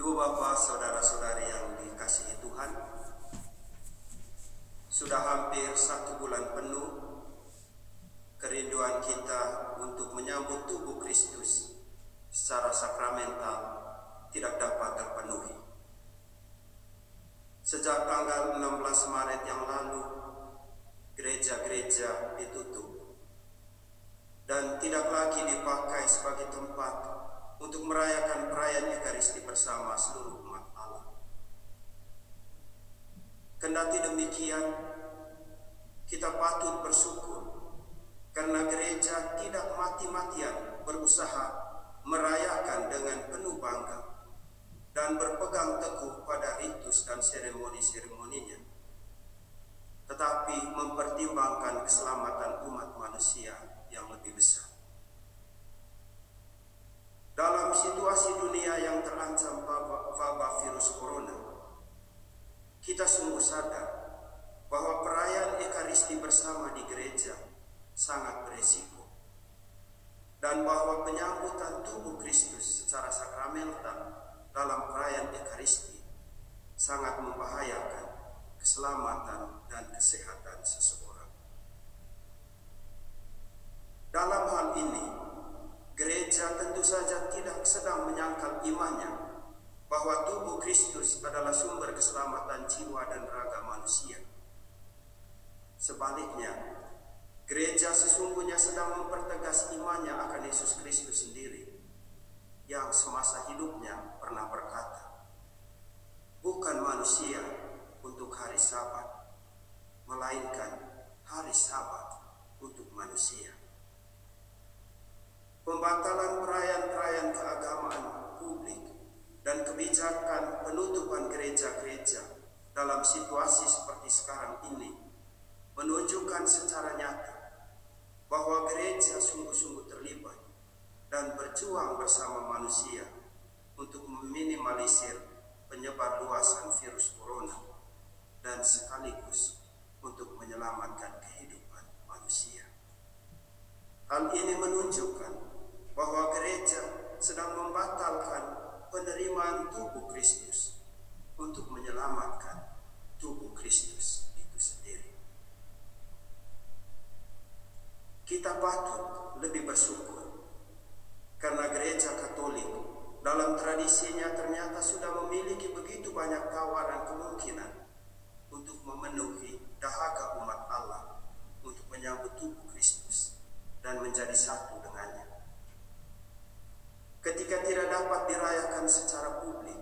Ibu bapak, saudara-saudari yang dikasihi Tuhan, sudah hampir satu bulan penuh kerinduan kita untuk menyambut tubuh Kristus secara sakramental tidak dapat terpenuhi. Sejak tanggal 16 Maret yang lalu, gereja-gereja ditutup dan tidak lagi dipakai sebagai tempat untuk merayakan perayaan Ekaristi bersama seluruh umat Allah. Kendati demikian, kita patut bersyukur karena gereja tidak mati-matian berusaha merayakan dengan penuh bangga dan berpegang teguh pada ritus dan seremoni-seremoninya, tetapi mempertimbangkan keselamatan umat manusia yang lebih besar. Dalam situasi dunia yang terancam wabah virus corona, kita sungguh sadar bahwa perayaan Ekaristi bersama di gereja sangat beresiko dan bahwa penyambutan tubuh Kristus secara sakramental dalam perayaan Ekaristi sangat membahayakan keselamatan dan kesehatan seseorang. Dalam hal ini, gereja tentu saja tidak sedang menyangkal imannya bahwa tubuh Kristus adalah sumber keselamatan jiwa dan raga manusia. Sebaliknya, gereja sesungguhnya sedang mempertegas imannya akan Yesus Kristus sendiri yang semasa hidupnya pernah berkata, "Bukan manusia untuk hari Sabat, melainkan hari Sabat untuk manusia." Pembatalan perayaan-perayaan keagamaan publik dan kebijakan penutupan gereja-gereja dalam situasi seperti sekarang ini menunjukkan secara nyata bahwa gereja sungguh-sungguh terlibat dan berjuang bersama manusia untuk meminimalisir penyebar luasan virus corona dan sekaligus untuk menyelamatkan kehidupan manusia. Hal ini menunjukkan bahwa gereja sedang membatalkan penerimaan tubuh Kristus untuk menyelamatkan tubuh Kristus itu sendiri. Kita patut lebih bersyukur karena gereja Katolik dalam tradisinya ternyata sudah memiliki begitu banyak tawaran kemungkinan untuk memenuhi dahaga umat Allah untuk menyambut tubuh Kristus dan menjadi satu dengannya. Ketika tidak dapat dirayakan secara publik,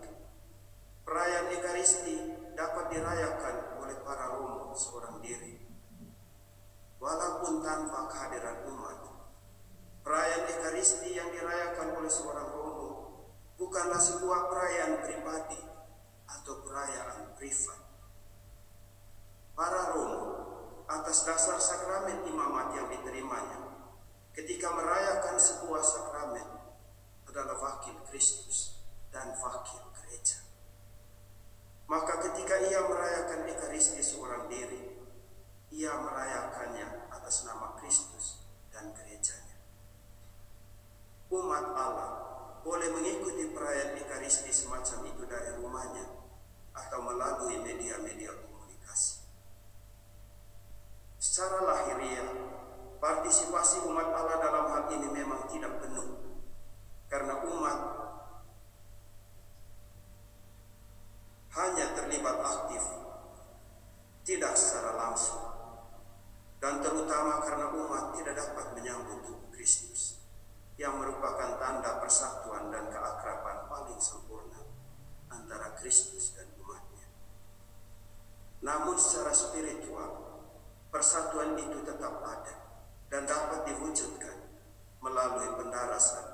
perayaan Ekaristi dapat dirayakan oleh para romo seorang diri. Walaupun tanpa kehadiran umat, perayaan Ekaristi yang dirayakan oleh seorang romo bukanlah sebuah perayaan pribadi atau perayaan privat. Para romo atas dasar sakramen imamat yang diterimanya ketika merayakan sebuah sakramen adalah wakil Kristus dan wakil gereja. Maka ketika ia merayakan Ekaristi seorang diri, ia merayakannya atas nama Kristus dan gerejanya. Umat Allah boleh mengikuti perayaan Ekaristi semacam itu dari rumahnya atau melalui media-media komunikasi. Secara lahiriah, partisipasi umat Allah dalam hal ini memang tidak penuh karena umat hanya terlibat aktif tidak secara langsung dan terutama karena umat tidak dapat menyambut Kristus yang merupakan tanda persatuan dan keakraban paling sempurna antara Kristus dan umatnya. Namun secara spiritual, persatuan itu tetap ada dan dapat diwujudkan melalui pendarasan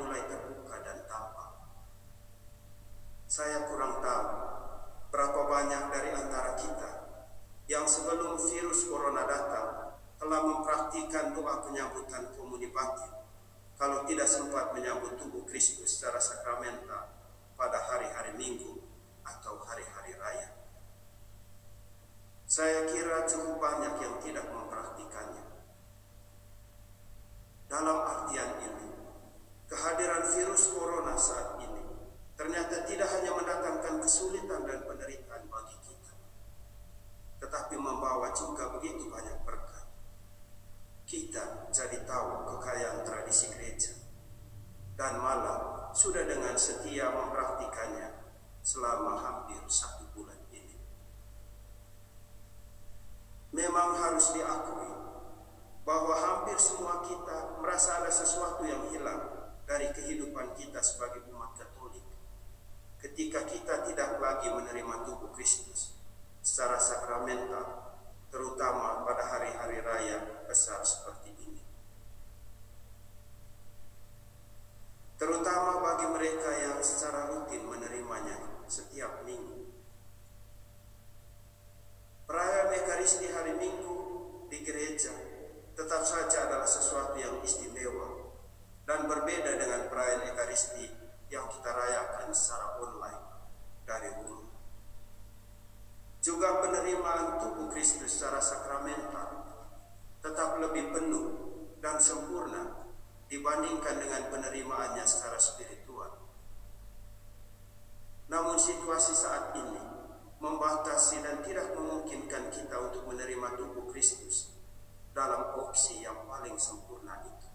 mulai terbuka dan tampak. Saya kurang tahu berapa banyak dari antara kita yang sebelum virus corona datang telah mempraktikkan doa penyambutan komuni batin kalau tidak sempat menyambut tubuh Kristus secara sakramental pada hari-hari minggu atau hari-hari raya. Saya kira cukup banyak yang tidak mempraktikannya. Dalam artian ini, kehadiran virus corona saat ini ternyata tidak hanya mendatangkan kesulitan dan penderitaan bagi kita, tetapi membawa juga begitu banyak berkat. Kita jadi tahu kekayaan tradisi gereja dan malah sudah dengan setia mempraktikannya selama hampir satu bulan ini. Memang harus diakui bahwa hampir semua mereka yang secara rutin menerimanya setiap minggu. Perayaan Ekaristi hari Minggu di gereja tetap saja adalah sesuatu yang istimewa dan berbeda dengan perayaan Ekaristi yang kita rayakan secara online dari rumah. Juga penerimaan tubuh Kristus secara sakramental tetap lebih penuh dan sempurna dibandingkan dengan penerimaannya secara spiritual. Namun situasi saat ini membatasi dan tidak memungkinkan kita untuk menerima tubuh Kristus dalam opsi yang paling sempurna itu.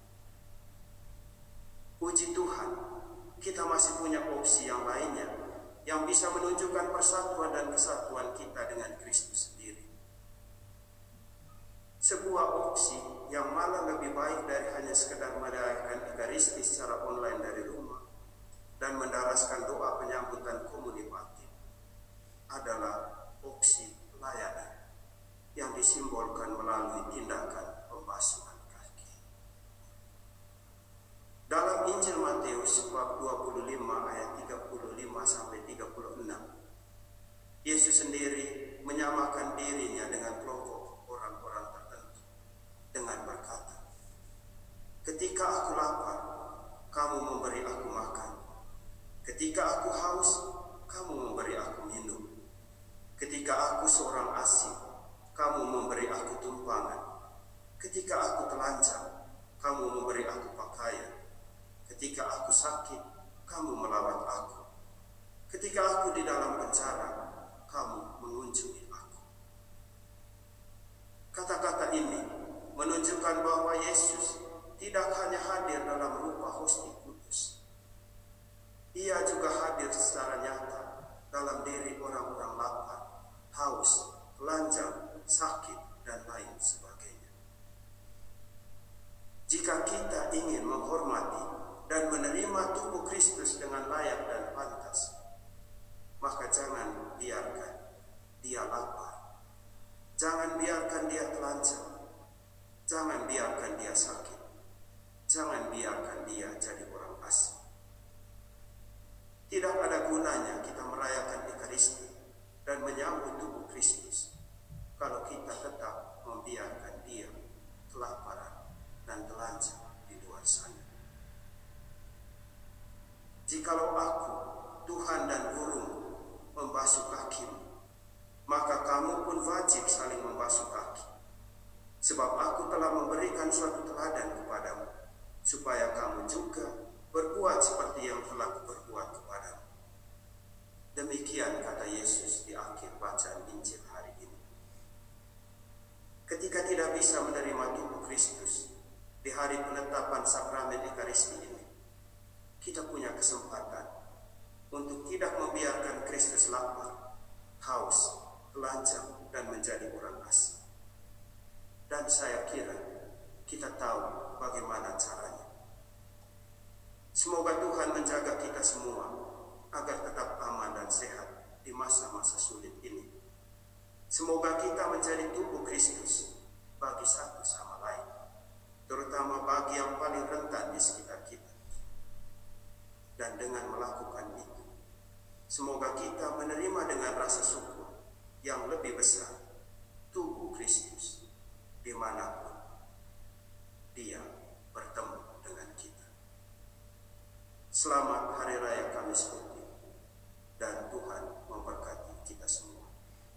Puji Tuhan, kita masih punya opsi yang lainnya yang bisa menunjukkan persatuan dan kesatuan kita dengan Kristus sendiri. Sebuah opsi yang malah lebih baik dari hanya sekedar merayakan Ekaristi secara online dari rumah dan mendaraskan doa penyambutan komunipatif adalah opsi layanan yang disimbolkan melalui tindakan pembasuhan kaki. Dalam Injil Matius bab 25 ayat 35 sampai 36, Yesus sendiri menyamakan dirinya dengan kelompok orang-orang tertentu dengan berkata, Ketika aku lapar, kamu memberi aku makan. Ketika aku haus, kamu memberi aku minum. Ketika aku seorang asing, kamu memberi aku tumpangan. Ketika aku telanjang, kamu memberi aku pakaian. Ketika aku sakit, kamu melawat aku. Ketika aku di dalam penjara, kamu mengunjungi aku. Kata-kata ini menunjukkan bahwa Yesus tidak hanya hadir dalam rupa hosti kudus. Ia juga hadir secara nyata dalam diri orang-orang lapar, haus, telanjang, sakit, dan lain sebagainya. Jika kita ingin menghormati dan menerima tubuh Kristus dengan layak dan pantas, maka jangan biarkan dia lapar. Jangan biarkan dia telanjang. Jangan biarkan dia sakit. Jangan biarkan dia jadi orang asing. Tidak ada gunanya kita merayakan Ekaristi dan menyambut tubuh Kristus kalau kita tetap membiarkan dia kelaparan dan telanjang di luar sana. Jikalau aku, Tuhan dan gurumu, membasuh kakimu, maka kamu pun wajib saling membasuh kaki. Sebab aku telah memberikan suatu teladan kepadamu, supaya kamu juga berbuat seperti yang telah kuperbuat kepadamu. Demikian kata Yesus di akhir bacaan Injil hari ini. Ketika tidak bisa menerima tubuh Kristus di hari penetapan sakramen Ekaristi ini, kita punya kesempatan untuk tidak membiarkan Kristus lapar, haus, telanjang, dan menjadi orang asing. Dan saya kira kita tahu bagaimana caranya. Semoga Tuhan menjaga kita semua agar tetap aman dan sehat di masa-masa sulit ini. Semoga kita menjadi tubuh Kristus bagi satu sama lain, terutama bagi yang paling rentan di sekitar kita. Dan dengan melakukan itu, semoga kita menerima dengan rasa syukur yang lebih besar tubuh Kristus di mana pun dia bertemu dengan kita. Selamat Hari Raya Kamis Putih dan Tuhan memperbaiki.